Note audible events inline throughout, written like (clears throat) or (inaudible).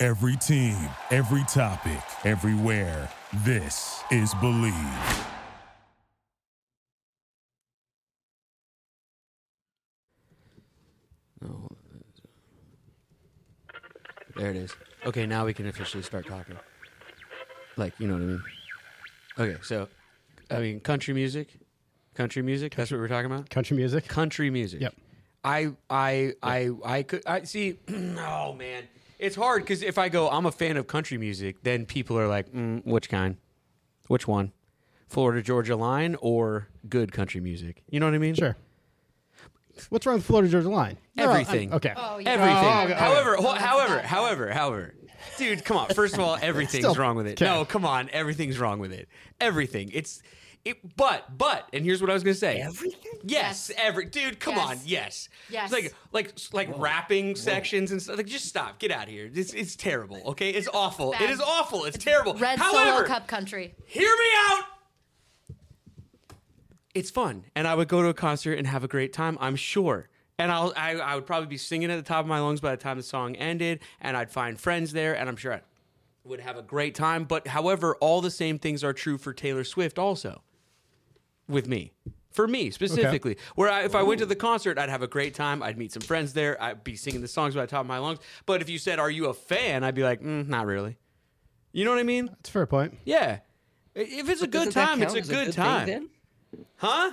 Every team, every topic, everywhere. This is Believe. No. There it is. Okay, now we can officially start talking. Like, you know what I mean? Okay, so, I mean, country music. Country music. That's what we're talking about. Country music. Country music. Yep. I I I I could I see. (clears throat) oh man, it's hard because if I go, I'm a fan of country music, then people are like, mm, which kind, which one, Florida Georgia Line or good country music? You know what I mean? Sure. What's wrong with Florida Georgia Line? They're all- Everything. okay. Oh, yeah. Everything. Oh, okay, okay. However, ho- however, however, however, dude, come on. First of all, everything's Still- wrong with it. okay. No, come on, everything's wrong with it. Everything. It's it. But but, and here's what I was gonna say. Everything? Yes, Yes. every dude. Come Yes. on, yes, Yes. It's like like like rapping sections and stuff. Like, just stop. Get out of here. It's, it's terrible. Okay, it's awful. It Bad. is awful. It's, terrible. Red However, Solo Cup country. hear me out. It's fun, and I would go to a concert and have a great time. I'm sure, and I'll I, I would probably be singing at the top of my lungs by the time the song ended, and I'd find friends there, and I'm sure I would have a great time. But however, all the same things are true for Taylor Swift also. With me, for me specifically, where I, if I went to the concert, I'd have a great time. I'd meet some friends there. I'd be singing the songs by the top of my lungs. But if you said, "Are you a fan?" I'd be like, mm, "Not really." You know what I mean? That's a fair point. Yeah. If it's a good time, it's count a as good thing, time. then? Huh?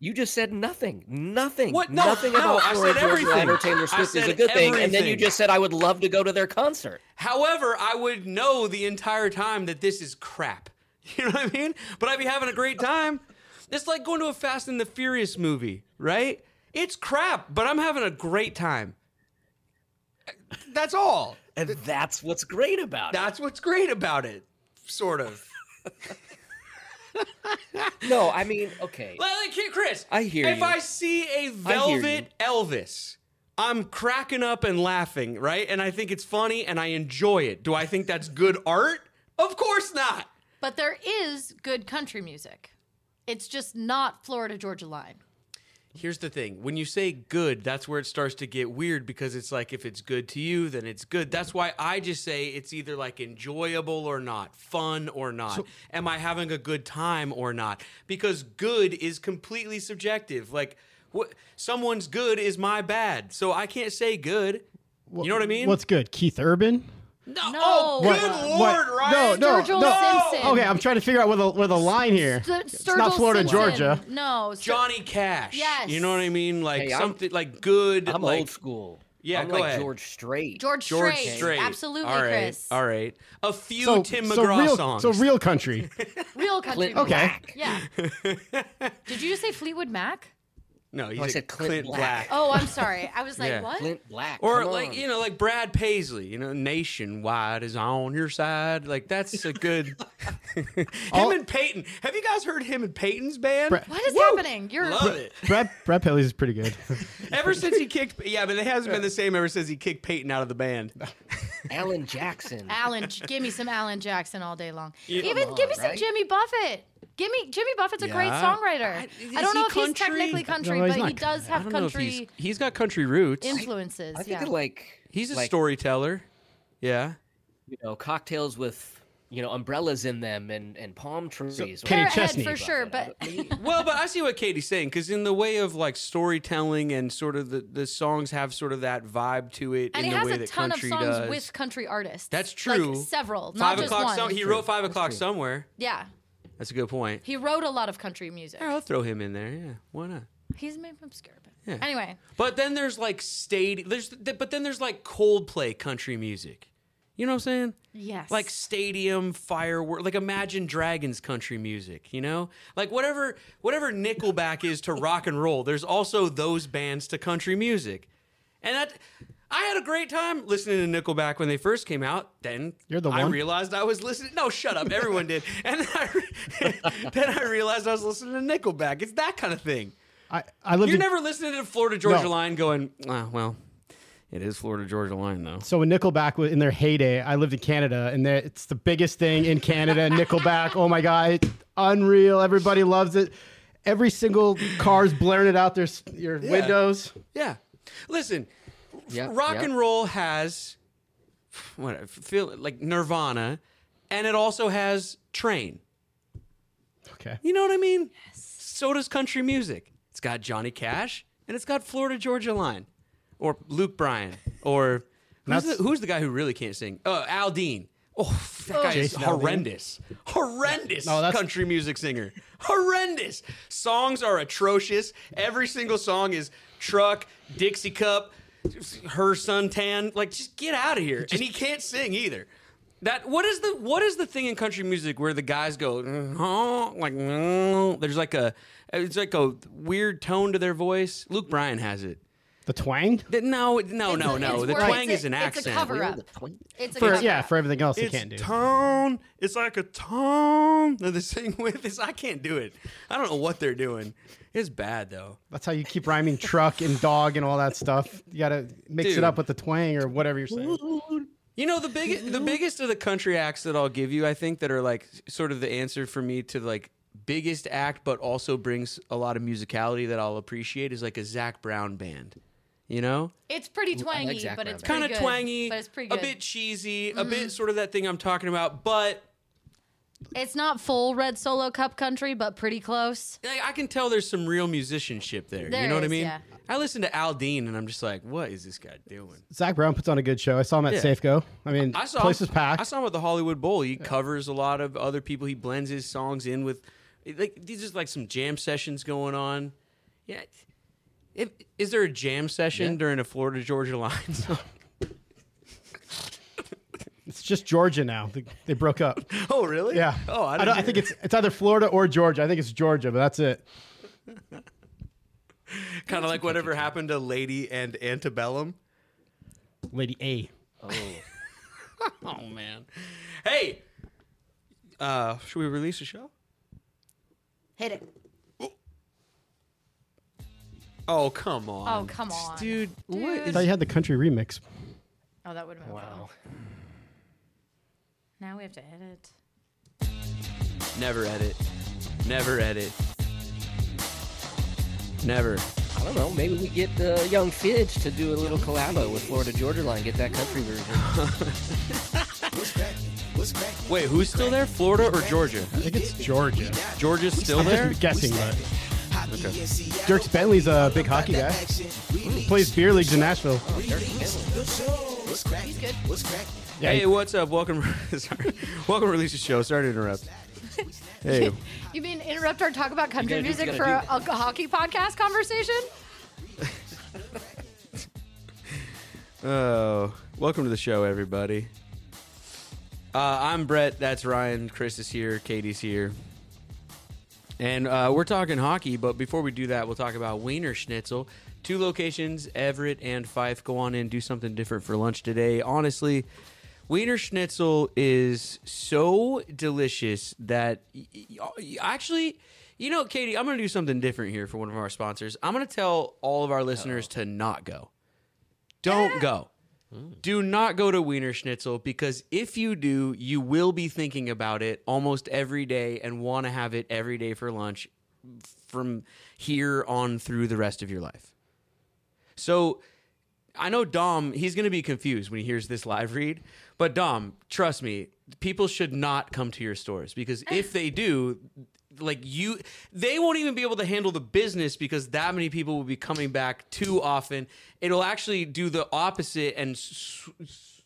You just said nothing. Nothing. What? No, Nothing how? about I Florida said Georgia everything. or Taylor I Swift is a good thing, and then you just said I would love to go to their concert. However, I would know the entire time that this is crap. (laughs) You know what I mean? But I'd be having a great time. It's like going to a Fast and the Furious movie, right? It's crap, but I'm having a great time. That's all. And that's what's great about it. That's what's great about it, sort of. (laughs) No, I mean, okay. Like, Chris, I hear you. if you. I see a velvet Elvis, I'm cracking up and laughing, right? And I think it's funny and I enjoy it. Do I think that's good art? Of course not. But there is good country music. It's just not Florida Georgia Line. Here's the thing. When you say good, that's where it starts to get weird because it's like if it's good to you, then it's good. That's why I just say it's either like enjoyable or not, fun or not. Am I having a good time or not? Because good is completely subjective. Like what someone's good is my bad. So I can't say good. you know what I mean? What's good? Keith Urban? No, No. oh, good what- lord, Ryan. No, no, Sturgill no. Simpson. Okay, I'm trying to figure out where the where the line here. St- it's not Florida, Simpson. Georgia. No. Stur- Johnny Cash. Yes. You know what I mean? Like Hey, I'm- something like good. I'm like, old school. Yeah, I'm go like ahead. George Strait. George, George Strait. Strait. Absolutely, All right. Chris. All right. A few So, Tim so McGraw real, songs. so real country. (laughs) Real country Clint. Okay. Black. Yeah. (laughs) Did you just say Fleetwood Mac? No, he's I a said Clint Clint Black. Black. Oh, I'm sorry. I was like, Yeah. what? Clint Black. Or come like on. you know, like Brad Paisley, you know, Nationwide is on your side. Like that's a good. (laughs) (laughs) him All- and Peyton. Have you guys heard him and Peyton's band? Brad- What is Woo! happening? You're Love it. Brad Brad Paisley is pretty good. (laughs) Ever since he kicked, yeah, but it hasn't been the same ever since he kicked Peyton out of the band. Alan Jackson. Alan. Give me some Alan Jackson all day long. Yeah. Even Come give me on, some right? Jimmy Buffett. Give me Jimmy Buffett's a great Yeah. songwriter. I- I, is don't know he if he's country? technically country, No, he's but he not does I have don't know if he's country he's got country roots. influences. I think yeah. of like He's a like, storyteller. Yeah. You know, cocktails with you know umbrellas in them and and palm trees. Kenny Parrot Chesney. for sure, but (laughs) (laughs) well, but I see what Katie's saying because in the way of like storytelling and sort of the, the songs have sort of that vibe to it and in he the has way a that ton of country songs does. with country artists. That's Like, true. several, not five just o'clock. one. Some, he wrote five o'clock somewhere. yeah, That's a good point. he wrote a lot of country music. Yeah, I'll throw him in there. Yeah, why not? He's maybe obscure, but Yeah. anyway, But then there's like stadium. There's but then there's like Coldplay country music. You know what I'm saying? yes, Like stadium firework, like Imagine Dragons country music. You know, like whatever whatever Nickelback is to rock and roll. There's also those bands to country music, and that I had a great time listening to Nickelback when they first came out. Then You're the I one? realized I was listening. No, shut up. Everyone did. (laughs) And then I, re- (laughs) then I realized I was listening to Nickelback. It's that kind of thing. I, I lived You're in, never listening to Florida Georgia No. Line going, ah, well, it is Florida Georgia Line though. So when Nickelback was in their heyday, I lived in Canada, and they- it's the biggest thing in Canada. Nickelback, oh my god, it's unreal! Everybody loves it. Every single car's blaring it out their s- your windows. Yeah. Listen, Yeah, rock yeah. and roll has what I feel like Nirvana, and it also has Train. Okay, You know what I mean? Yes. So does country music. It's got Johnny Cash and it's got Florida Georgia Line, or Luke Bryan, or (laughs) who's the, who's the guy who really can't sing? Oh, Aldean. Oh, that oh. guy is Jason Aldean. horrendous. Horrendous No, that's- country music singer. Horrendous. Songs are atrocious. Every single song is truck, Dixie cup, her suntan. Like, just get out of here. and he can't sing either. That what is the what is the thing in country music where the guys go "Oh," like "Oh," there's like a it's like a weird tone to their voice. Luke Bryan has it. the twang Th- No, no, no, no. it's The twang it's is an accent. it's a accent. cover up. It's a for cover yeah up. for everything else they It's can't do. tone. It's like a tone that they sing with. It's, I can't do it. I don't know what they're doing. It's bad though. That's how you keep rhyming truck and dog and all that stuff. You gotta mix Dude. it up with the twang or whatever you're saying. You know the big, the biggest of the country acts that I'll give you, I think, that are like sort of the answer for me to like biggest act, but also brings a lot of musicality that I'll appreciate is like a Zac Brown band. You know, It's pretty twangy, Zac but it's kind of pretty good, twangy, but it's pretty a bit cheesy, a bit mm-hmm. sort of that thing I'm talking about. But It's not full red solo cup country, but pretty close. like, I can tell there's some real musicianship there. you There know what I mean? yeah. I listen to Aldean and I'm just like, what is this guy doing? Zac Brown puts on a good show. I saw him at Yeah. Safeco. I mean, I saw place him, packed. I saw him at the Hollywood Bowl. He covers a lot of other people. He blends his songs in with like these just like some jam sessions going on. Yeah. If, is there a jam session Yeah. during a Florida Georgia line (laughs) song? It's just Georgia now. They, they broke up. (laughs) oh, really? Yeah. Oh, I, I, didn't don't, I think it's it's either Florida or Georgia. I think it's Georgia, but that's it. (laughs) kind of like whatever happened to Lady and Antebellum. Lady A. Oh, (laughs) Oh man. Hey. Uh, should we release a show? Hit it. Oh come on. Oh, come on. dude. What Dude. I thought you had the country remix. Oh, that would have been fun. Wow. Now we have to edit. Never edit. Never edit. Never. I don't know. Maybe we get uh, Young Fidge to do a little collabo with Florida Georgia Line. Get that country version. Wait, who's still there? Florida or Georgia? I think it's Georgia. Georgia's still there? I'm there? guessing, but Dierks Bentley's a big hockey guy. He plays beer leagues in Nashville. He's good. Yeah, hey, what's up? Welcome. (laughs) Sorry. Welcome to release the show. Sorry to interrupt. Hey, (laughs) You mean interrupt our talk about country gotta do- music you for a, gotta a hockey podcast conversation? (laughs) oh, welcome to the show, everybody. Uh, I'm Brett. That's Ryan. Chris is here. Katie's here. And uh, we're talking hockey, but before we do that, we'll talk about Wiener Schnitzel. Two locations, Everett and Fife. Go on in, do something different for lunch today. Honestly, Wiener Schnitzel is so delicious that y- y- actually, you know, Katie, I'm going to do something different here for one of our sponsors. I'm going to tell all of our listeners to not go. Don't go. Do not go to Wiener Schnitzel because if you do, you will be thinking about it almost every day and want to have it every day for lunch from here on through the rest of your life. So I know Dom, he's going to be confused when he hears this live read, but Dom, trust me, people should not come to your stores because (sighs) if they do, like you they won't even be able to handle the business because that many people will be coming back too often. It'll actually do the opposite and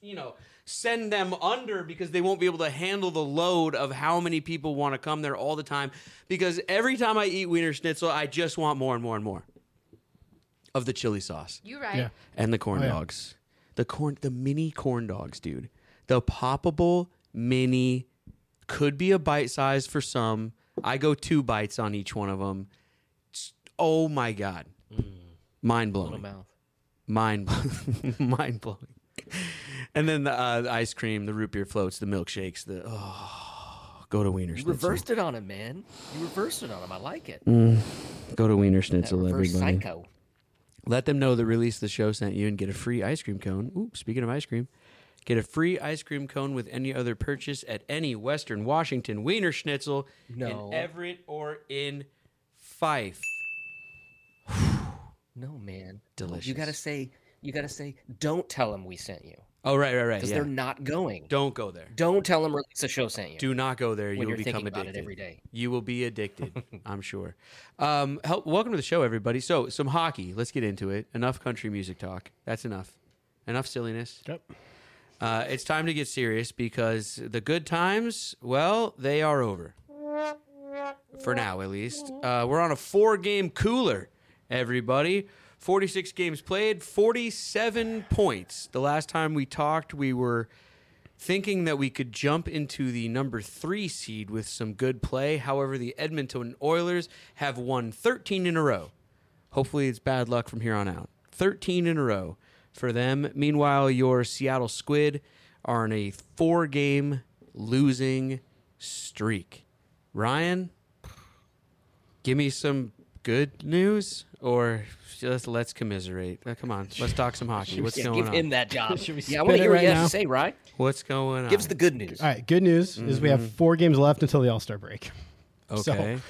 you know, send them under because they won't be able to handle the load of how many people want to come there all the time because every time I eat Wiener Schnitzel, I just want more and more and more of the chili sauce You right. Yeah. and the corn Oh, yeah. dogs. The corn, the mini corn dogs, dude. The poppable mini could be a bite size for some. I go two bites on each one of them. Oh my god, mind Little blowing. mouth. mind mind blowing. And then the, uh, the ice cream, the root beer floats, the milkshakes, the oh, go to Wiener You Schnitzel. reversed it on him, man. You reversed it on him. I like it. Go to Wiener That Schnitzel, reverse everybody. psycho. Let them know the release of the show sent you and get a free ice cream cone. Ooh, speaking of ice cream, get a free ice cream cone with any other purchase at any Western Washington Wiener Schnitzel No. in Everett or in Fife. (sighs) No, man. Delicious. You gotta say. You gotta say. Don't tell them we sent you Oh, right, right, right. because Yeah. they're not going. Don't go there. Don't tell them release a show sent you. Do not go there. You When will you're become thinking about addicted it every day. You will be addicted. (laughs) I'm sure. Um, help, welcome to the show, everybody. So, some hockey. Let's get into it. Enough country music talk. That's enough. Enough silliness. Yep. Uh, it's time to get serious because the good times, well, they are over. For now, at least. Uh, we're on a four game cooler, everybody. 46 games played, 47 points. The last time we talked, we were thinking that we could jump into the number three seed with some good play. However, the Edmonton Oilers have won 13 in a row. Hopefully, it's bad luck from here on out. 13 in a row for them. Meanwhile, your Seattle Squid are on a four game losing streak. Ryan, give me some good news or just let's commiserate. Uh, come on, let's talk some hockey. What's Yeah, going give on? him that job. (laughs) Should we yeah, I want to it hear what right you have now? to say, right? What's going on? Give us the good news. All right. Good news is we have four games left until the All Star break. (laughs) okay. (laughs)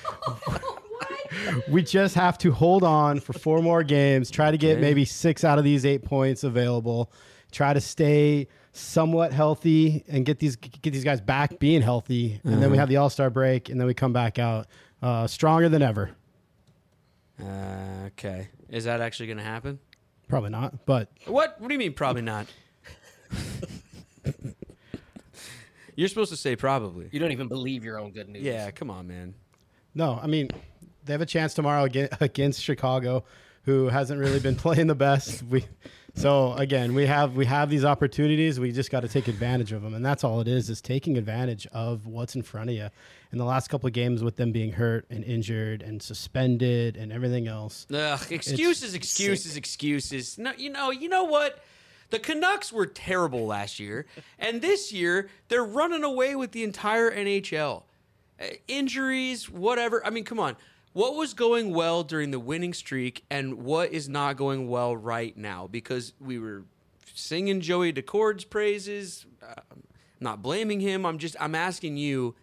We just have to hold on for four more games. Try to get Okay. maybe six out of these eight points available. Try to stay somewhat healthy and get these get these guys back being healthy. And then we have the All Star break, and then we come back out uh, stronger than ever. Uh, okay. Is that actually going to happen? Probably not, but What? What do you mean? Probably not. You're supposed to say probably. You don't even believe your own good news. Yeah. Come on, man. no. I mean, they have a chance tomorrow aga- (laughs) against Chicago, who hasn't really been (laughs) playing the best. We so again we have we have these opportunities. We just got to take advantage of them, and that's all it is: is taking advantage of what's in front of you. In the last couple of games, with them being hurt and injured and suspended and everything else, Ugh, excuses, excuses, excuses. No, you know, you know what? The Canucks were terrible last year, and this year they're running away with the entire NHL. Uh, injuries, whatever. I mean, come on. What was going well during the winning streak, and what is not going well right now? Because we were singing Joey Daccord's praises. I'm not blaming him. I'm just I'm asking you.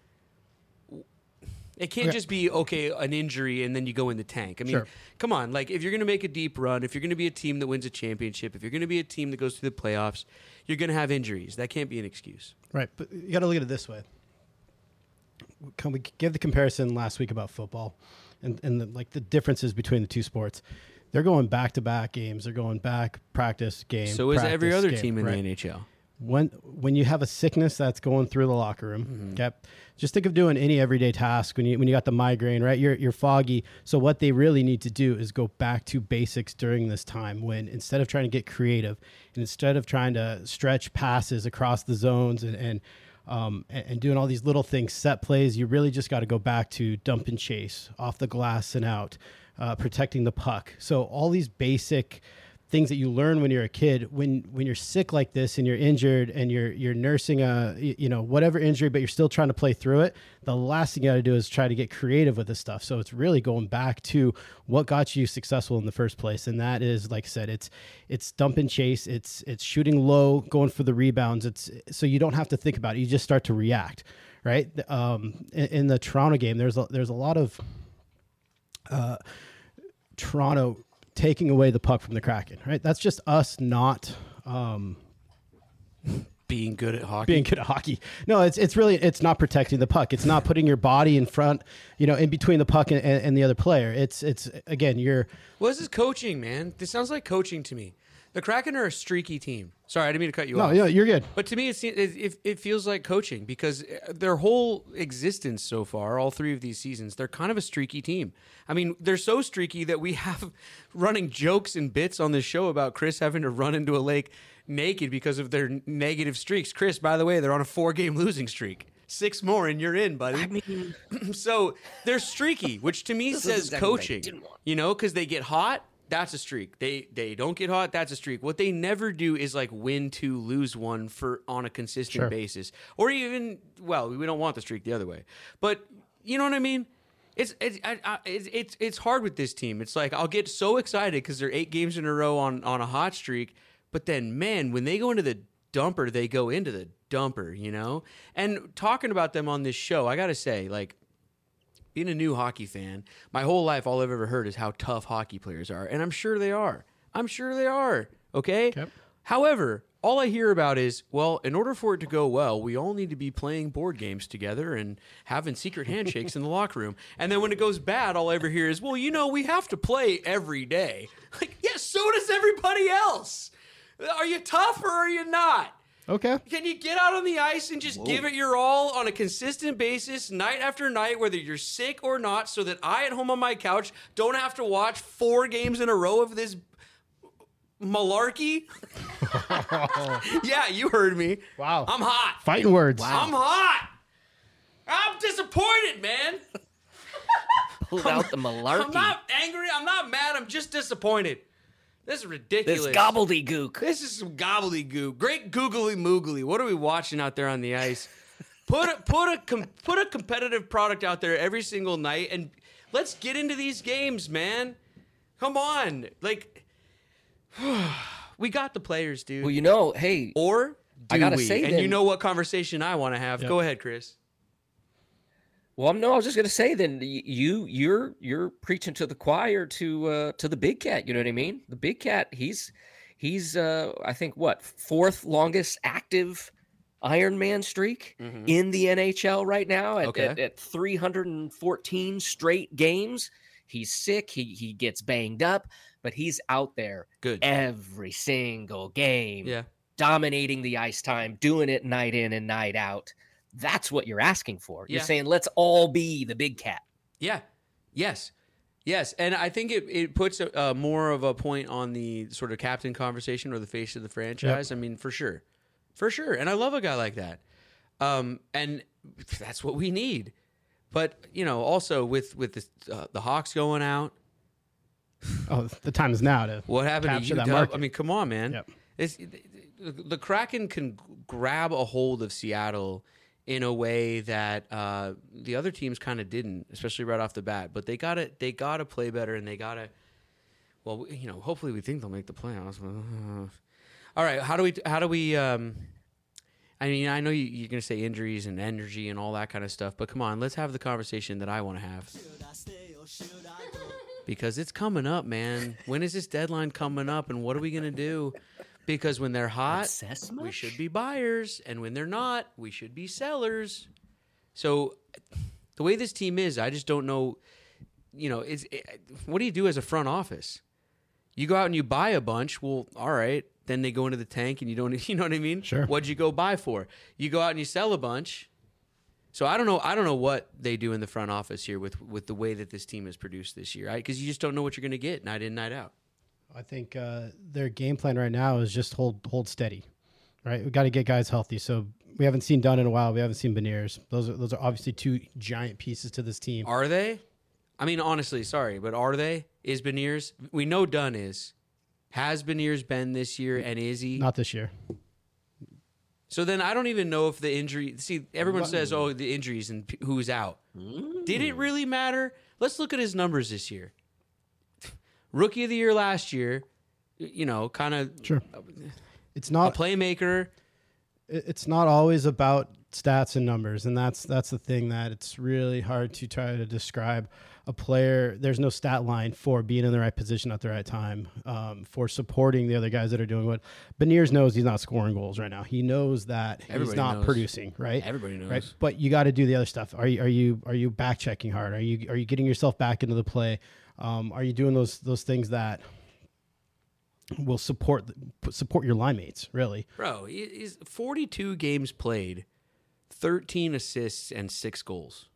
It can't just be okay an injury and then you go in the tank. I mean, Sure. come on, like if you're going to make a deep run, if you're going to be a team that wins a championship, if you're going to be a team that goes through the playoffs, you're going to have injuries. That can't be an excuse. Right, but you got to look at it this way. Can we give the comparison last week about football, and and the, like the differences between the two sports? They're going back to back games. They're going back practice game. So is every other game, team in right? the NHL. When when you have a sickness that's going through the locker room, Mm-hmm. okay, just think of doing any everyday task when you when you got the migraine, right? You're you're foggy. So what they really need to do is go back to basics during this time. When instead of trying to get creative, and instead of trying to stretch passes across the zones and and um, and, and doing all these little things, set plays, you really just got to go back to dump and chase off the glass and out, uh, protecting the puck. So all these basic things that you learn when you're a kid when when you're sick like this and you're injured and you're you're nursing a you know whatever injury but you're still trying to play through it the last thing you got to do is try to get creative with this stuff. So it's really going back to what got you successful in the first place. And that is like i said it's it's dump and chase. It's it's shooting low going for the rebounds. It's so you don't have to think about it. You just start to react right? Um in, in the toronto game there's a there's a lot of uh Toronto taking away the puck from the Kraken, right? That's just us not um, Being good at hockey. being good at hockey. No, it's it's really it's not protecting the puck. It's not putting your body in front, you know, in between the puck and, and, and the other player. It's it's again, you're Well, this is coaching, man. This sounds like coaching to me. The Kraken are a streaky team. Sorry, I didn't mean to cut you off. no, off. yeah, you're good. But to me, it, seems- it, it, it feels like coaching because uh, their whole existence so far, all three of these seasons, they're kind of a streaky team. I mean, they're so streaky that we (laughs) have running jokes and bits on this show about Chris having to run into a lake naked because of their negative streaks. Chris, by the way, they're on a four game losing streak. Six more and you're in, buddy. I mean, (clears throat) so they're streaky, which to me (laughs) says exactly coaching. You know, because they get hot. That's a streak. They they don't get hot. That's a streak. What they never do is like win two, lose one for on a consistent Sure. basis, or even well, we don't want the streak the other way. But you know what I mean? It's it's I, I, it's, it's it's hard with this team. It's like I'll get so excited because they're eight games in a row on on a hot streak, but then man, when they go into the dumper, they go into the dumper. You know, and talking about them on this show, I gotta say, like being a new hockey fan, my whole life, all I've ever heard is how tough hockey players are. And I'm sure they are. I'm sure they are. Okay? Yep. However, all I hear about is, well, in order for it to go well, we all need to be playing board games together and having secret handshakes in the (laughs) locker room. And then when it goes bad, all I ever hear is, well, you know, we have to play every day. Like, yeah, so does everybody else. Are you tough or are you not? Okay. Can you get out on the ice and just give it your all on a consistent basis, night after night, whether you're sick or not, so that I at home on my couch don't have to watch four games in a row of this malarkey? (laughs) yeah, you heard me. Wow. I'm hot. Fighting words. Wow. I'm hot. I'm disappointed, man. Pulled out the (laughs) malarkey. I'm not angry. I'm not mad. I'm just disappointed. This is ridiculous. this ridiculous. gobbledygook. This is some gobbledygook. Great googly moogly. What are we watching out there on the ice? (laughs) Put a, put a com- put a competitive product out there every single night, and let's get into these games, man. Come on, like (sighs) we got the players, dude. Well, you know, hey, or do I gotta we? say and you know what conversation I want to have. Go ahead, Chris. Well, I'm no, I was just gonna say then you you're you're preaching to the choir to uh to the big cat. You know what I mean? The big cat, he's he's uh I think what fourth longest active Iron Man streak in the NHL right now at, Okay. at, at 314 straight games. He's sick. He he gets banged up, but he's out there Good. every single game Yeah. dominating the ice time, doing it night in and night out. That's what you're asking for. You're Yeah. saying, let's all be the big cat. Yeah. Yes. Yes, and I think it, it puts a, uh, more of a point on the sort of captain conversation or the face of the franchise. I mean, for sure, for sure. And I love a guy like that. Um, and that's what we need. But you know, also with with the uh, the Hawks going out, Oh, the time is now to what happened capture to that market. I mean, come on, man. Yep. It's, the, the Kraken can grab a hold of Seattle in a way that uh, the other teams kind of didn't, especially right off the bat. But they got to they got to play better, and they got to. Well, you know, hopefully we think they'll make the playoffs. (laughs) all right, how do we how do we? Um, I mean, I know you're going to say injuries and energy and all that kind of stuff, but come on, let's have the conversation that I want to have. Because it's coming up, man. When is this deadline coming up, and what are we going to do? Because when they're hot, we should be buyers, and when they're not, we should be sellers. So, the way this team is, I just don't know. You know, it's it, what do you do as a front office? You go out and you buy a bunch. Well, all right. Then they go into the tank, and you don't. (laughs) You know what I mean? Sure. What'd you go buy for? You go out and you sell a bunch. So I don't know. I don't know what they do in the front office here with with the way that this team is produced this year, because you just don't know what you're going to get night in, night out. I think uh, their game plan right now is just hold hold steady, right? We got to get guys healthy. So we haven't seen Dunn in a while. We haven't seen Beniers. Those are those are obviously two giant pieces to this team. Are they? I mean, honestly, sorry, but are they? Is Beniers? We know Dunn is. Has Beniers been this year, and is he? Not this year. So then I don't even know if the injury. See, everyone says, "Oh, the injuries and who's out." Did it really matter? Let's look at his numbers this year. Rookie of the year last year, you know, kind of Sure. It's a not. playmaker. it's not always about stats and numbers and that's that's the thing that it's really hard to try to describe a player there's no stat line for being in the right position at the right time um, for supporting the other guys that are doing what Beniers knows he's not scoring goals right now he knows that he's not knows. producing right Everybody knows. right but you got to do the other stuff are you are you are you back checking hard are you are you getting yourself back into the play um, are you doing those those things that will support support your line mates really Bro, he's 42 games played, 13 assists and 6 goals.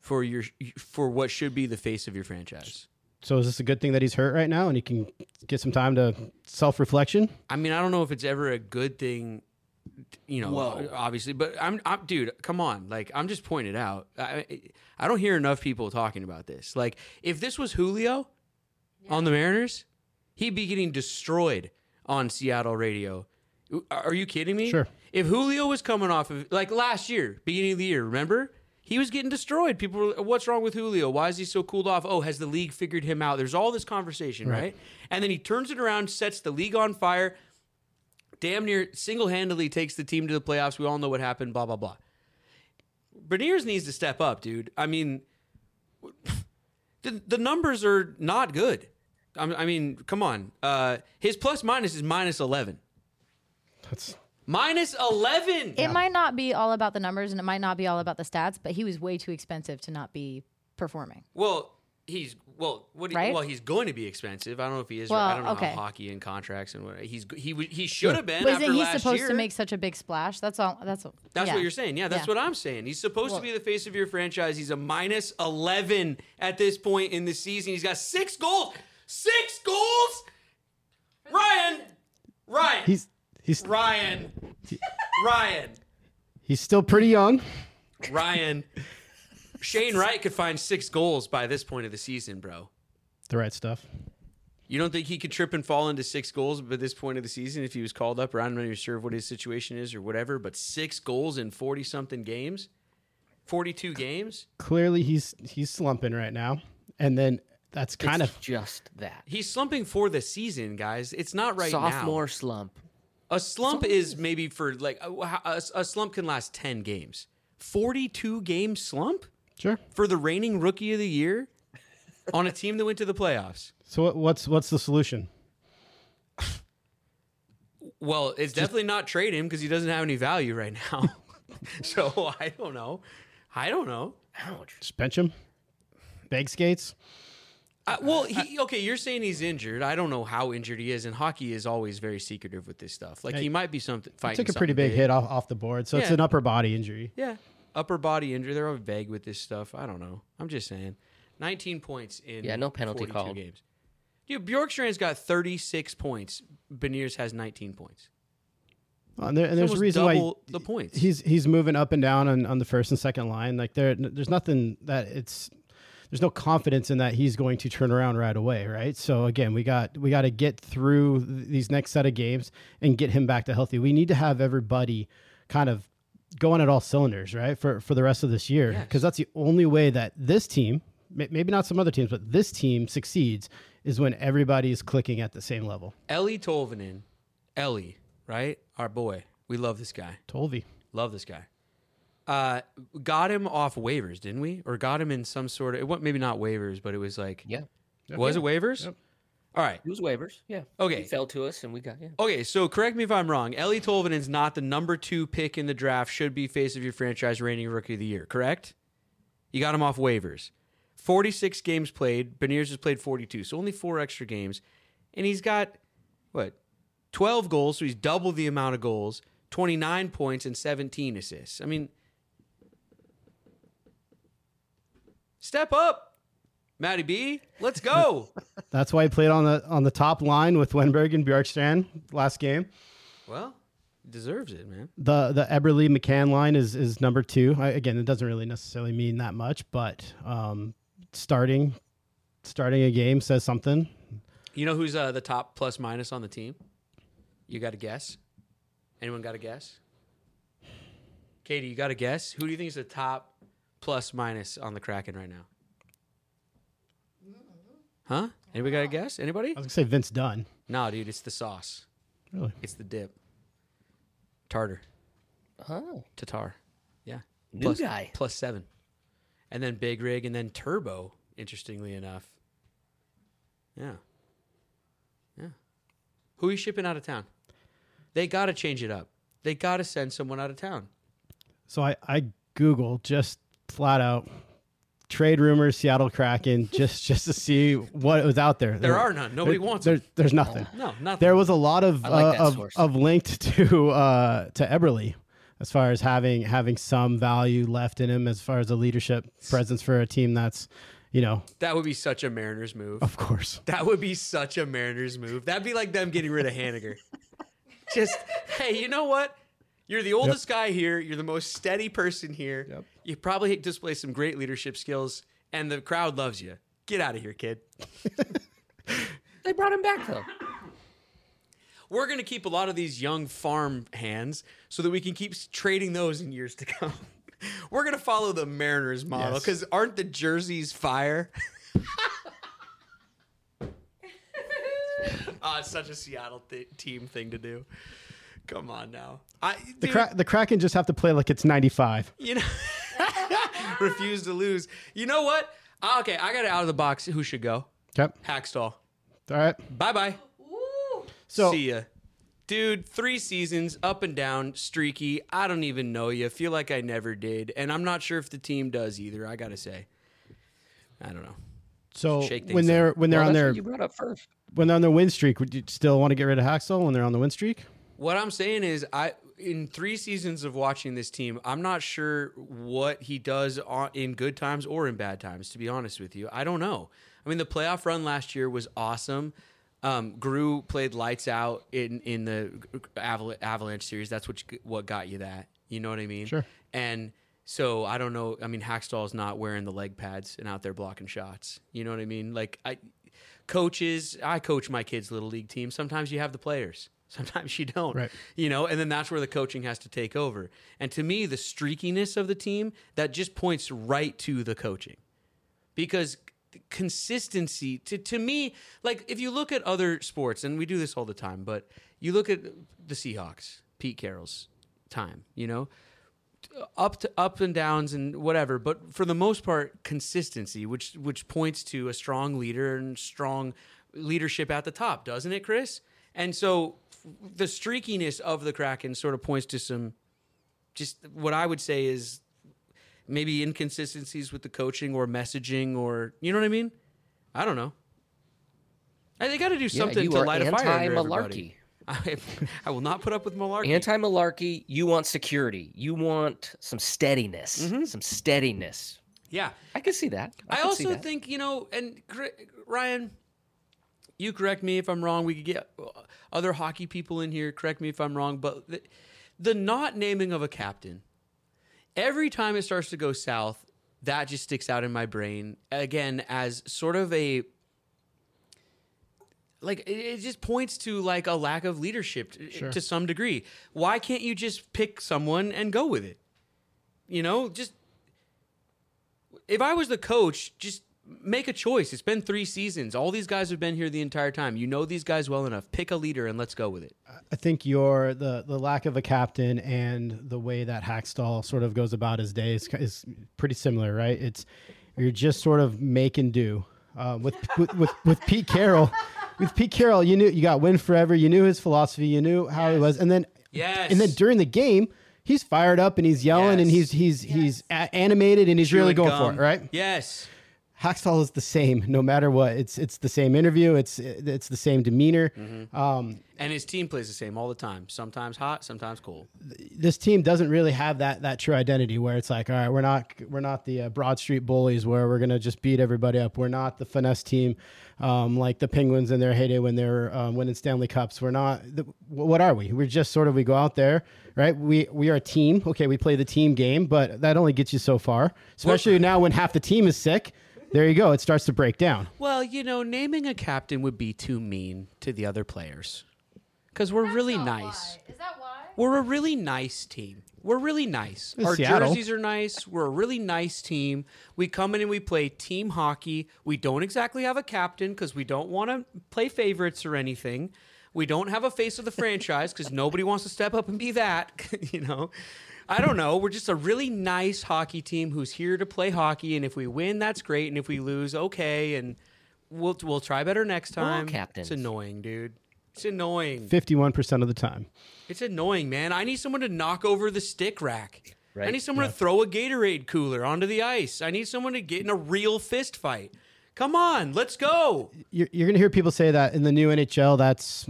For your for what should be the face of your franchise. So is this a good thing that he's hurt right now and he can get some time to self reflection? I mean, I don't know if it's ever a good thing, you know, Whoa. obviously, but I'm, I'm, dude, come on. Like, I'm just pointing it out. I, I don't hear enough people talking about this. Like, if this was Julio, on the Mariners, he'd be getting destroyed on Seattle radio. Are you kidding me? Sure. If Julio was coming off of like last year, beginning of the year, remember? He was getting destroyed. People were, what's wrong with Julio? Why is he so cooled off? Oh, has the league figured him out? There's all this conversation, right? And then he turns it around, sets the league on fire, damn near single handedly takes the team to the playoffs. We all know what happened, blah, blah, blah. Beniers needs to step up, dude. I mean, the, the numbers are not good. I I mean, come on. Uh, his plus minus is minus 11. That's Minus 11. It might not be all about the numbers and it might not be all about the stats, but he was way too expensive to not be performing. Well, he's well. What? Do you, Right? Well, he's going to be expensive. I don't know if he is. Well, I don't know okay. how hockey and contracts and what he's he he should have been. But after isn't he last supposed year. to make such a big splash? That's all. That's all. That's yeah. what you're saying. Yeah, that's Yeah. what I'm saying. He's supposed Well- to be the face of your franchise. He's a minus 11 at this point in the season. He's got six goals. Six goals. Ryan. Ryan. he's he's Ryan. Ryan. he's still pretty young. Ryan. Shane Wright could find six goals by this point of the season, bro. The right stuff. You don't think he could trip and fall into six goals by this point of the season if he was called up? Or I'm not even sure what his situation is or whatever, but six goals in 40 something games? 42 games? Clearly, he's he's slumping right now, and then that's kind It's of just that He's slumping for the season, guys. It's not right sophomore now. slump. A slump is maybe for like a, a, a slump can last 10 games. 42 game slump sure. for the reigning rookie of the year on a team that went to the playoffs. So what's what's the solution? Well, it's definitely not trade him because he doesn't have any value right now. (laughs) so I don't know. I don't know. Ouch. Just bench him. Bag skates. Uh, well, he, okay, you're saying he's injured. I don't know how injured he is, and hockey is always very secretive with this stuff. Like he might be something fighting. Took a pretty something big hit off, off the board, so it's an upper body injury. Yeah, upper body injury. They're all vague with this stuff. I don't know. I'm just saying. 19 points in Yeah, no penalty 42 called. games. Dude, Bjorkstrand's got 36 points. Beniers has 19 points. Well, and, there, and there's a reason why the points. he's he's moving up and down on, on the first and second line. Like there, there's nothing that it's there's no confidence in that he's going to turn around right away, right? So again, we got we got to get through these next set of games and get him back to healthy. We need to have everybody kind of going at all cylinders, right? For for the rest of this year, Yes. because that's the only way that this team, maybe not some other teams, but this team succeeds is when everybody is clicking at the same level. Eeli Tolvanen, Eeli, right? Our boy. We love this guy. Tolvi. Love this guy. Uh, got him off waivers, didn't we? Or got him in some sort of it wasn't maybe not waivers, but it was like Yeah. was it waivers? All right. It was waivers. Yeah. Okay. He fell to us and we got yeah. Okay, so correct me if I'm wrong. Eeli Tolvanen's not the number two pick in the draft. Should be face of your franchise reigning rookie of the year. Correct? You got him off waivers. 46 games played. Beniers has played 42, so only four extra games, and he's got what 12 goals, so he's double the amount of goals, 29 points and 17 assists. I mean, step up, Matty B. Let's go. (laughs) That's why he played on the on the top line with Wennberg and Bjorkstrand last game. well, deserves it, man. The the Eberle McCann line is is number two. I, again, it doesn't really necessarily mean that much, but um, starting starting a game says something. You know who's uh, the top plus minus on the team? You got a guess? Anyone got a guess? Katie, you got a guess? Who do you think is the top plus minus on the Kraken right now? Huh? Anybody got a guess? Anybody? I was gonna say Vince Dunn. No, dude, it's the sauce. Really? It's the dip. Tartar. Oh. Tatar. Yeah. New Plus- guy. Plus seven. And then Big Rig and then Turbo, interestingly enough. Yeah. Yeah. Who are you shipping out of town? They got to change it up. They got to send someone out of town. So I I Google just flat out trade rumors Seattle Kraken just (laughs) just to see what was out there. There are none. Nobody wants there, them. There's nothing. No, nothing. There was a lot of like uh, of, source. of linked (laughs) to uh, to Eberle as far as having having some value left in him as far as a leadership presence for a team that's you know that would be such a Mariners move. of course That would be such a Mariners move. That'd be like them getting rid of Haniger. Just, hey, you know what? You're the oldest guy here. You're the most steady person here. Yep. You probably display some great leadership skills, and the crowd loves you. Get out of here, kid. (laughs) They brought him back though. We're going to keep a lot of these young farm hands so that we can keep trading those in years to come. (laughs) We're going to follow the Mariners model Yes. because aren't the jerseys fire? oh, (laughs) it's such a Seattle th- team thing to do. Come on now. I, The, cra- the Kraken just have to play like it's 95. you know, (laughs) refuse to lose. You know what? Ah, Okay, I got it out of the box. Who should go? Yep. Hakstol. All right. Bye bye. So See ya. Dude, three seasons, up and down, streaky. I don't even know you. Feel like I never did. And I'm not sure if the team does either, I gotta say. I don't know. so shake things when they're when they're Well, on that's their what you brought up first. when they're on their win streak, would you still want to get rid of Hakstol when they're on the win streak? What I'm saying is, I in three seasons of watching this team, I'm not sure what he does on, in good times or in bad times. To be honest with you, I don't know. I mean, the playoff run last year was awesome. Um, Gru played lights out in in the Aval- Avalanche series. That's what you, what got you that. You know what I mean? Sure. And so I don't know. I mean, Hakstol's not wearing the leg pads and out there blocking shots. You know what I mean? Like I, coaches, I coach my kids' little league team. Sometimes you have the players. Sometimes you don't. Right. You know, and then that's where the coaching has to take over. And to me, the streakiness of the team that just points right to the coaching, because consistency to to me, like if you look at other sports, and we do this all the time, but you look at the Seahawks, Pete Carroll's time. You know, up to up and downs and whatever but for the most part consistency which which points to a strong leader and strong leadership at the top doesn't it chris and so the streakiness of the kraken sort of points to some just what i would say is maybe inconsistencies with the coaching or messaging or you know what i mean i don't know I- they got to do something you to light a fire under everybody. I, (laughs) I will not put up with malarkey Anti malarkey, you want security. You want some steadiness. Mm-hmm. Some steadiness. yeah I can see that. I, I, see also that. think you know, and Ryan, you correct me if I'm wrong. We could get uh, other hockey people in here. Correct me if I'm wrong, but the, the not naming of a captain. Every time it starts to go south, that just sticks out in my brain again as sort of a like it, just points to like a lack of leadership t- to some degree. Why can't you just pick someone and go with it? You know, just if I was the coach, just make a choice. It's been three seasons. All these guys have been here the entire time. You know these guys well enough. Pick a leader and let's go with it. I think your the the lack of a captain and the way that Hakstol sort of goes about his day is, is pretty similar, right? It's you're just sort of make and do. Uh, with, (laughs) with with with Pete Carroll, with Pete Carroll, you knew you got win forever. You knew his philosophy. You knew how he was, and then Yes. and then during the game, he's fired up and he's yelling and Yes. he's he's he's a- animated and he's really Chewing going for it, right? Yes. Hakstol is the same no matter what. It's it's the same interview. It's it's the same demeanor. Mm-hmm. Um, And his team plays the same all the time. Sometimes hot, sometimes cold. this team doesn't really have that that true identity where it's like, all right, we're not we're not the uh, Broad Street bullies where we're gonna just beat everybody up. We're not the finesse team um, like the Penguins in their heyday when they're um, winning Stanley Cups. We're not. The, what are we? We're just sort of we go out there, right? We we are a team. Okay, we play the team game, but that only gets you so far. Especially now when half the team is sick. There you go. It starts to break down. Well, you know, naming a captain would be too mean to the other players. Because we're really nice. Is that why? We're a really nice team. We're really nice. In Our Seattle. jerseys are nice. We're a really nice team. We come in and we play team hockey. We don't exactly have a captain because we don't want to play favorites or anything. We don't have a face of the (laughs) franchise because nobody wants to step up and be that. (laughs) you know, I don't know. We're just a really nice hockey team who's here to play hockey. And if we win, that's great. And if we lose, okay. And we'll we'll try better next all time. captains. It's annoying, dude. It's annoying. Fifty-one percent of the time. It's annoying, man. I need someone to knock over the stick rack. I need someone to throw a Gatorade cooler onto the ice. I need someone to get in a real fist fight. Come on, let's go. you're, you're going to hear people say that in the new NHL. That's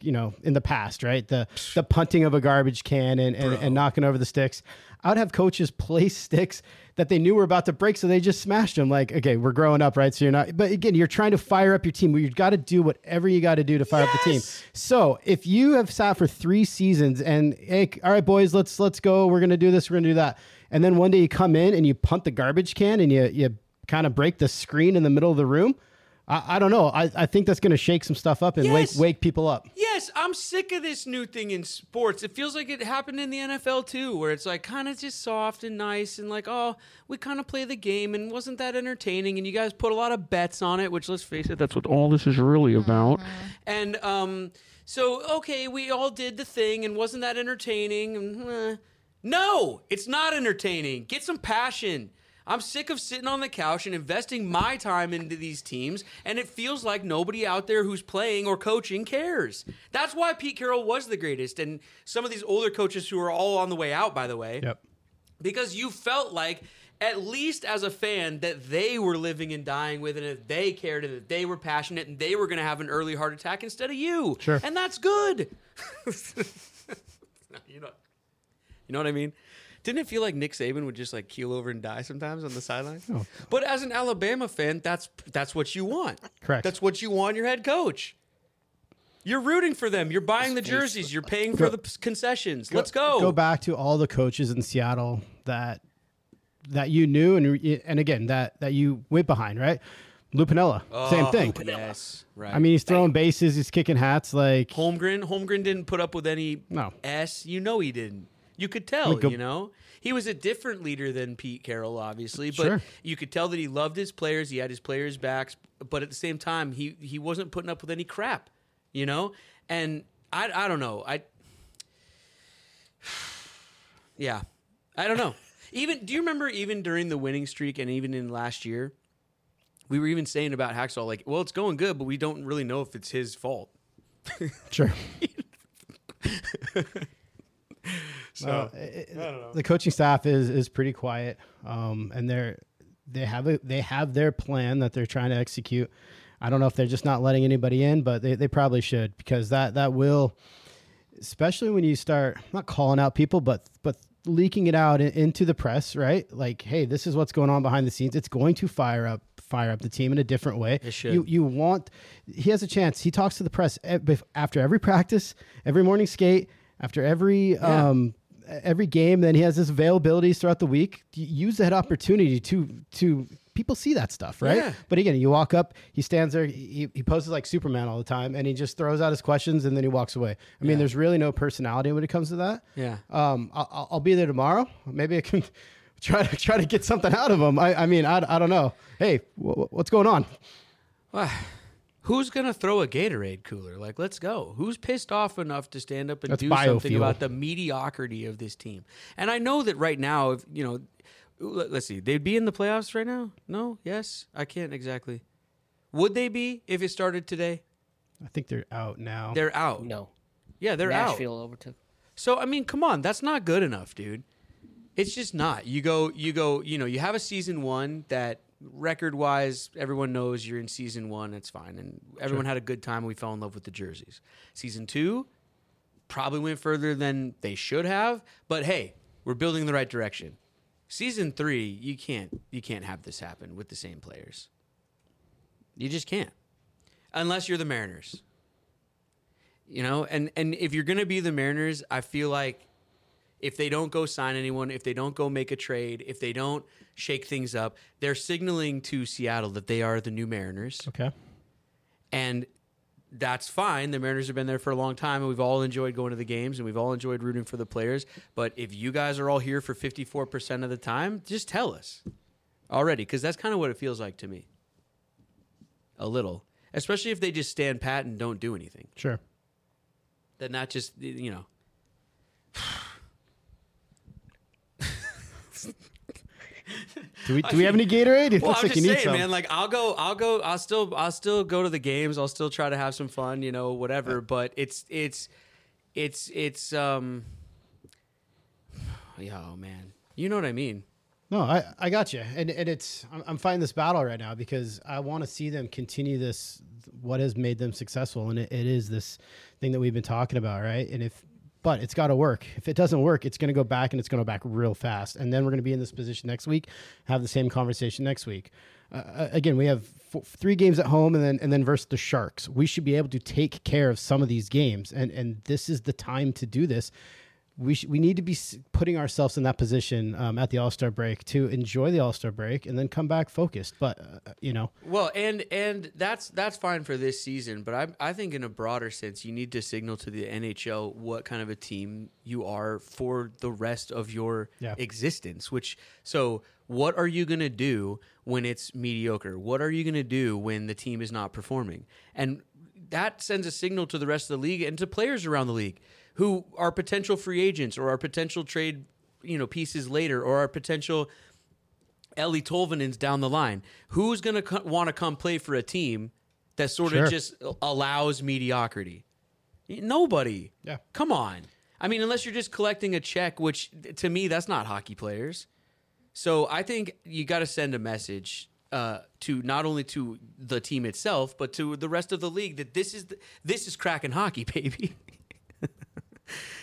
you know in the past, right? The the punting of a garbage can and, and, and knocking over the sticks. I would have coaches place (laughs) sticks that they knew were about to break, so they just smashed them. Like, okay, we're growing up, right? So you're not. But again, you're trying to fire up your team. You've got to do whatever you got to do to fire up the team. So if you have sat for three seasons and hey, all right, boys, let's let's go. We're gonna do this. We're gonna do that. And then one day you come in and you punt the garbage can and you you kind of break the screen in the middle of the room I, I don't know. I, I think that's going to shake some stuff up and Yes. wake wake people up. Yes, I'm sick of this new thing in sports. It feels like it happened in the NFL too, where it's like kind of just soft and nice and like, oh, we kind of play the game and wasn't that entertaining? And you guys put a lot of bets on it, which let's face it, that's what all this is really about. And um, so okay, we all did the thing, and wasn't that entertaining? And, eh. No, it's not entertaining. Get some passion. I'm sick of sitting on the couch and investing my time into these teams, and it feels like nobody out there who's playing or coaching cares. That's why Pete Carroll was the greatest, and some of these older coaches who are all on the way out, by the way, Yep. because you felt like at least as a fan that they were living and dying with it and that they cared and that they were passionate and they were going to have an early heart attack instead of you Sure. and that's good (laughs) you know you know what i mean didn't it feel like Nick Saban would just like keel over and die sometimes on the sideline? Oh. But as an Alabama fan, that's that's what you want. Correct. That's what you want your head coach. You're rooting for them. You're buying the jerseys. You're paying for the p- concessions. Let's go. Go back to all the coaches in Seattle that that you knew and and again that that you went behind, right? Lou Piniella, same oh, thing. Yes, right. I mean, he's throwing bases, he's kicking hats. Like, Holmgren, Holmgren didn't put up with any No. S. You know he didn't. You could tell. go- you know he was a different leader than Pete Carroll, obviously, but Sure. you could tell that he loved his players. He had his players' backs, but at the same time, he he wasn't putting up with any crap. You know, and I I don't know. I (sighs) yeah, I don't know. Even do you remember even during the winning streak and even in last year, we were even saying about Hakstol like, well, it's going good, but we don't really know if it's his fault. (laughs) sure. (laughs) So Uh, it- the coaching staff is is pretty quiet, um, and they're they have a they have their plan that they're trying to execute. I don't know if they're just not letting anybody in, but they, they probably should because that that will, especially when you start not calling out people, but but leaking it out into the press, right? Like, hey, this is what's going on behind the scenes. It's going to fire up fire up the team in a different way. It should. You you want he has a chance. He talks to the press after every practice, every morning skate, after every um every game. Then he has his availabilities throughout the week. Use that opportunity to to people see that stuff, right? Yeah. But again, you walk up, he stands there, he, he poses like Superman all the time, and he just throws out his questions and then he walks away. I mean, there's really no personality when it comes to that. Yeah. Um, I'll- I'll, be there tomorrow. Maybe I can (laughs) try to try to get something out of him. I, I mean, I, I don't know. Hey, wh- what's going on? (sighs) Who's gonna throw a Gatorade cooler? Like, let's go. Who's pissed off enough to stand up and That's do something biofuel. about the mediocrity of this team? And I know that right now, if you know, let- let's see, they'd be in the playoffs right now. No, yes, I can't exactly. Would they be if it started today? I think they're out now. They're out. No, Yeah, they're out. Nashville overtook. So I mean, come on, that's not good enough, dude. It's just not. You go, you go. You know, you have a season one that record wise, everyone knows you're in season one. It's fine, and everyone had a good time. We fell in love with the jerseys. Season two probably went further than they should have, but hey, we're building in the right direction. Season three, you can't, you can't have this happen with the same players. You just can't, unless you're the Mariners you know and and if you're going to be the mariners i feel like if they don't go sign anyone if they don't go make a trade if they don't shake things up they're signaling to seattle that they are the new mariners. Okay. and that's fine. The mariners have been there for a long time and we've all enjoyed going to the games and we've all enjoyed rooting for the players. But if you guys are all here for 54% of the time just tell us already because that's kind of what it feels like to me. A little. Especially if they just stand pat and don't do anything. Sure. Then that not just you know (laughs) Do we do we have any Gatorade? It well looks i'm like just you need saying some. man like i'll go i'll go i'll still i'll still go to the games. I'll still try to have some fun you know whatever. But it's it's it's it's um oh man. You know what i mean. No, I, I got you, and and it's I'm, I'm fighting this battle right now because I want to see them continue this what has made them successful, and it, it is this thing that we've been talking about, right? And if but it's got to work. If it doesn't work, it's going to go back and it's going to go back real fast, and then we're going to be in this position next week, have the same conversation next week. Uh, again, we have four, three games at home, and then and then versus the Sharks. We should be able to take care of some of these games, and and this is the time to do this. We sh- we need to be s- putting ourselves in that position um, at the All Star break to enjoy the All Star break and then come back focused. But uh, you know, Well, and and that's that's fine for this season, but I I think in a broader sense, you need to signal to the NHL what kind of a team you are for the rest of your Yeah. existence. Which so, what are you gonna do when it's mediocre? What are you gonna do when the team is not performing? And that sends a signal to the rest of the league and to players around the league who are potential free agents or are potential trade you know pieces later or are potential Eeli Tolvanen's down the line. Who's going to co- want to come play for a team that sort Sure. of just allows mediocrity? Nobody. Yeah. Come on. I mean, unless you're just collecting a check, which to me, that's not hockey players. So I think you got to send a message uh, to not only to the team itself, but to the rest of the league that this is the, this is Kraken hockey, (laughs) baby.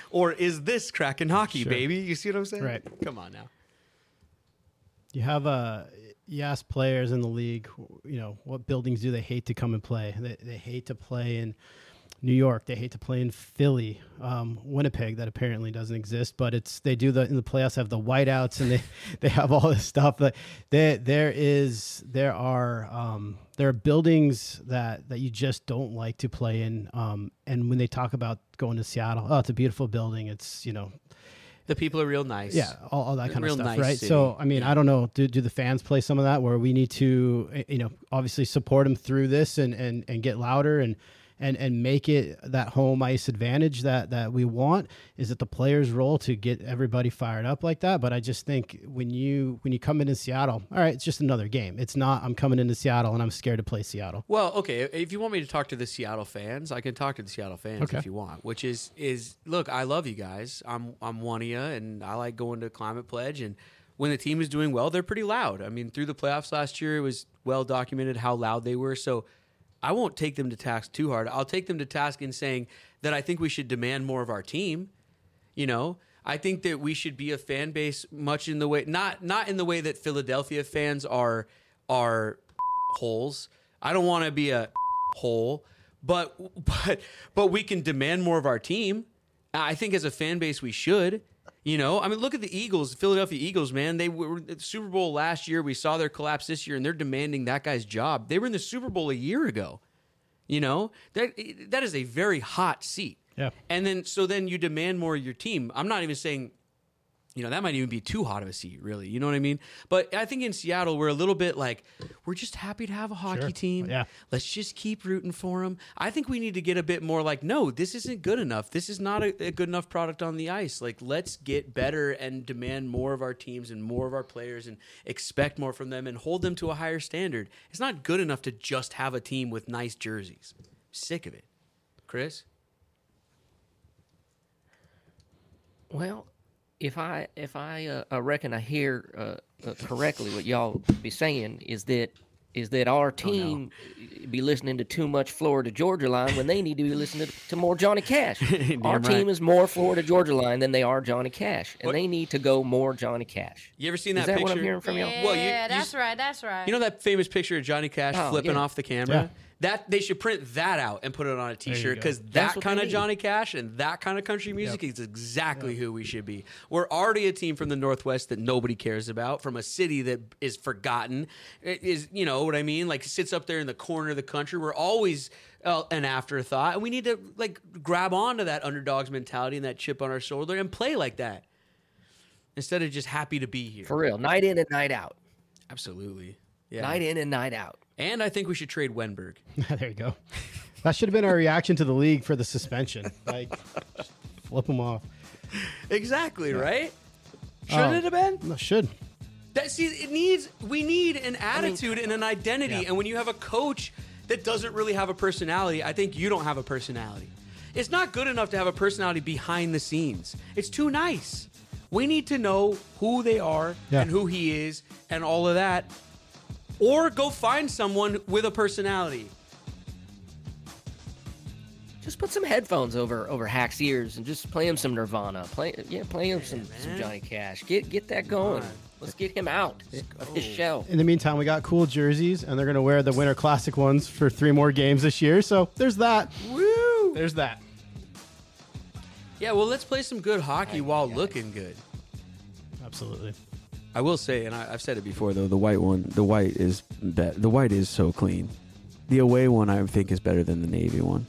or is this Kraken hockey, Sure. baby? You see what I'm saying? Right. Come on now. you have uh, you ask players in the league, you know, what buildings do they hate to come and play? They, they hate to play in New York. They hate to play in Philly, um, Winnipeg. That apparently doesn't exist, but it's they do the in the playoffs have the whiteouts and they (laughs) they have all this stuff. But there there is there are um, there are buildings that that you just don't like to play in. Um, and when they talk about going to Seattle, oh, it's a beautiful building. It's you know The people are real nice. yeah, all, all that kind of stuff, nice right? city. So, I mean, I don't know. Do, do the fans play some of that where we need to, eh, you know, obviously support them through this and, and, and get louder and, and, and make it that home ice advantage that, that we want? Is it the players' role to get everybody fired up like that? But I just think when you when you come into Seattle, all right, it's just another game. It's not I'm coming into Seattle and I'm scared to play Seattle. Well, okay. If you want me to talk to the Seattle fans, I can talk to the Seattle fans Okay. if you want. Which is is look, I love you guys. I'm I'm one of you, and I like going to Climate Pledge. And when the team is doing well, they're pretty loud. I mean, through the playoffs last year, it was well documented how loud they were. So I won't take them to task too hard. I'll take them to task in saying that I think we should demand more of our team. You know, I think that we should be a fan base much in the way not not in the way that Philadelphia fans are are holes. I don't want to be a hole, but (laughs) but but we can demand more of our team. I think as a fan base we should. You know, I mean, look at the Eagles, Philadelphia Eagles, man. They were the Super Bowl last year. We saw their collapse this year, and they're demanding that guy's job. They were in the Super Bowl a year ago. You know, that that is a very hot seat. Yeah. And then so then you demand more of your team. I'm not even saying you know, that might even be too hot of a seat, really. You know what I mean? But I think in Seattle, we're a little bit like, we're just happy to have a hockey Sure. team. Yeah. Let's just keep rooting for them. I think we need to get a bit more like, no, this isn't good enough. This is not a, a good enough product on the ice. Like, let's get better and demand more of our teams and more of our players and expect more from them and hold them to a higher standard. It's not good enough to just have a team with nice jerseys. sick of it. Chris? Well, if I if I uh, I reckon I hear uh, uh, correctly what y'all be saying is that is that our team be listening to too much Florida Georgia line when they need to be listening to, to more Johnny Cash. (laughs) our Damn team is more Florida Georgia line than they are Johnny Cash, and What- they need to go more Johnny Cash. You ever seen Is that that picture? what I'm hearing from y'all? Yeah, Well, you- you that's s- right. That's right. You know that famous picture of Johnny Cash Oh, flipping yeah. off the camera? Yeah. That they should print that out and put it on a T-shirt because that kind of. Johnny Cash and that kind of country music is exactly who we should be. We're already a team from the Northwest that nobody cares about, from a city that is forgotten. It is you know what I mean? Like sits up there in the corner of the country. We're always uh, an afterthought, and we need to like grab onto that underdogs mentality and that chip on our shoulder and play like that instead of just happy to be here. For real, night in and night out, Absolutely. Yeah. night in and night out. And I think we should trade Wennberg. (laughs) there you go. That should have been our reaction to the league for the suspension. Like, flip them off. Exactly, right? Oh. Shouldn't Oh. it have been? No, should. That see, it needs we need an attitude and an identity. And when you have a coach that doesn't really have a personality, I think you don't have a personality. It's not good enough to have a personality behind the scenes. It's too nice. We need to know who they are Yeah. and who he is and all of that. Or go find someone with a personality. Just put some headphones over over Hack's ears and just play him some Nirvana. Play yeah, play him some, some. Johnny Cash. Get get that going. Let's get him out of his shell. In the meantime, we got cool jerseys, and they're going to wear the Winter Classic ones for three more games this year. So there's that. Woo! There's that. Yeah, well, let's play some good hockey while looking good. Absolutely. I will say, and I, I've said it before though, the white one, the white is be- the white is so clean. The away one, I think, is better than the navy one.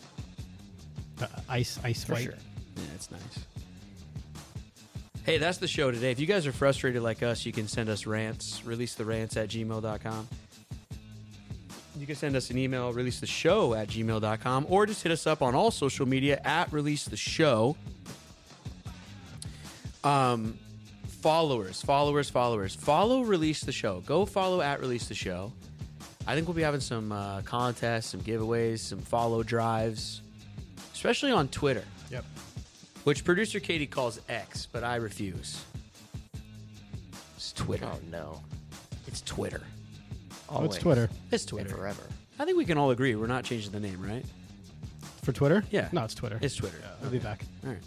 Uh, ice, ice white. Yeah, it's nice. Hey, that's the show today. If you guys are frustrated like us, you can send us rants, release the rants at gmail.com. You can send us an email, release the show at gmail.com, or just hit us up on all social media at release the show. Um, followers, followers, followers. Follow release the show. Go follow at release the show. I think we'll be having some uh, contests, some giveaways, some follow drives, especially on Twitter Yep. which producer Katie calls X, but I refuse. It's Twitter. Oh no. It's Twitter. What's Always Twitter? It's and Twitter. forever. I think we can all agree we're not changing the name, right? For Twitter? Yeah. No, it's Twitter. It's Twitter. We'll be back. All right.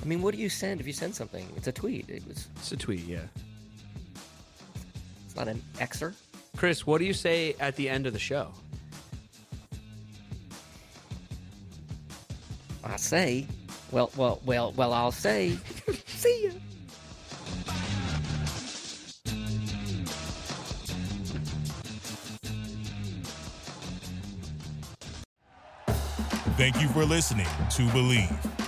I mean, what do you send if you send something? It's a tweet. It was. It's a tweet, yeah. It's not an Xer. Chris, what do you say at the end of the show? I say. Well, well, well, well. I'll say. (laughs) See ya. Thank you for listening to Bleav.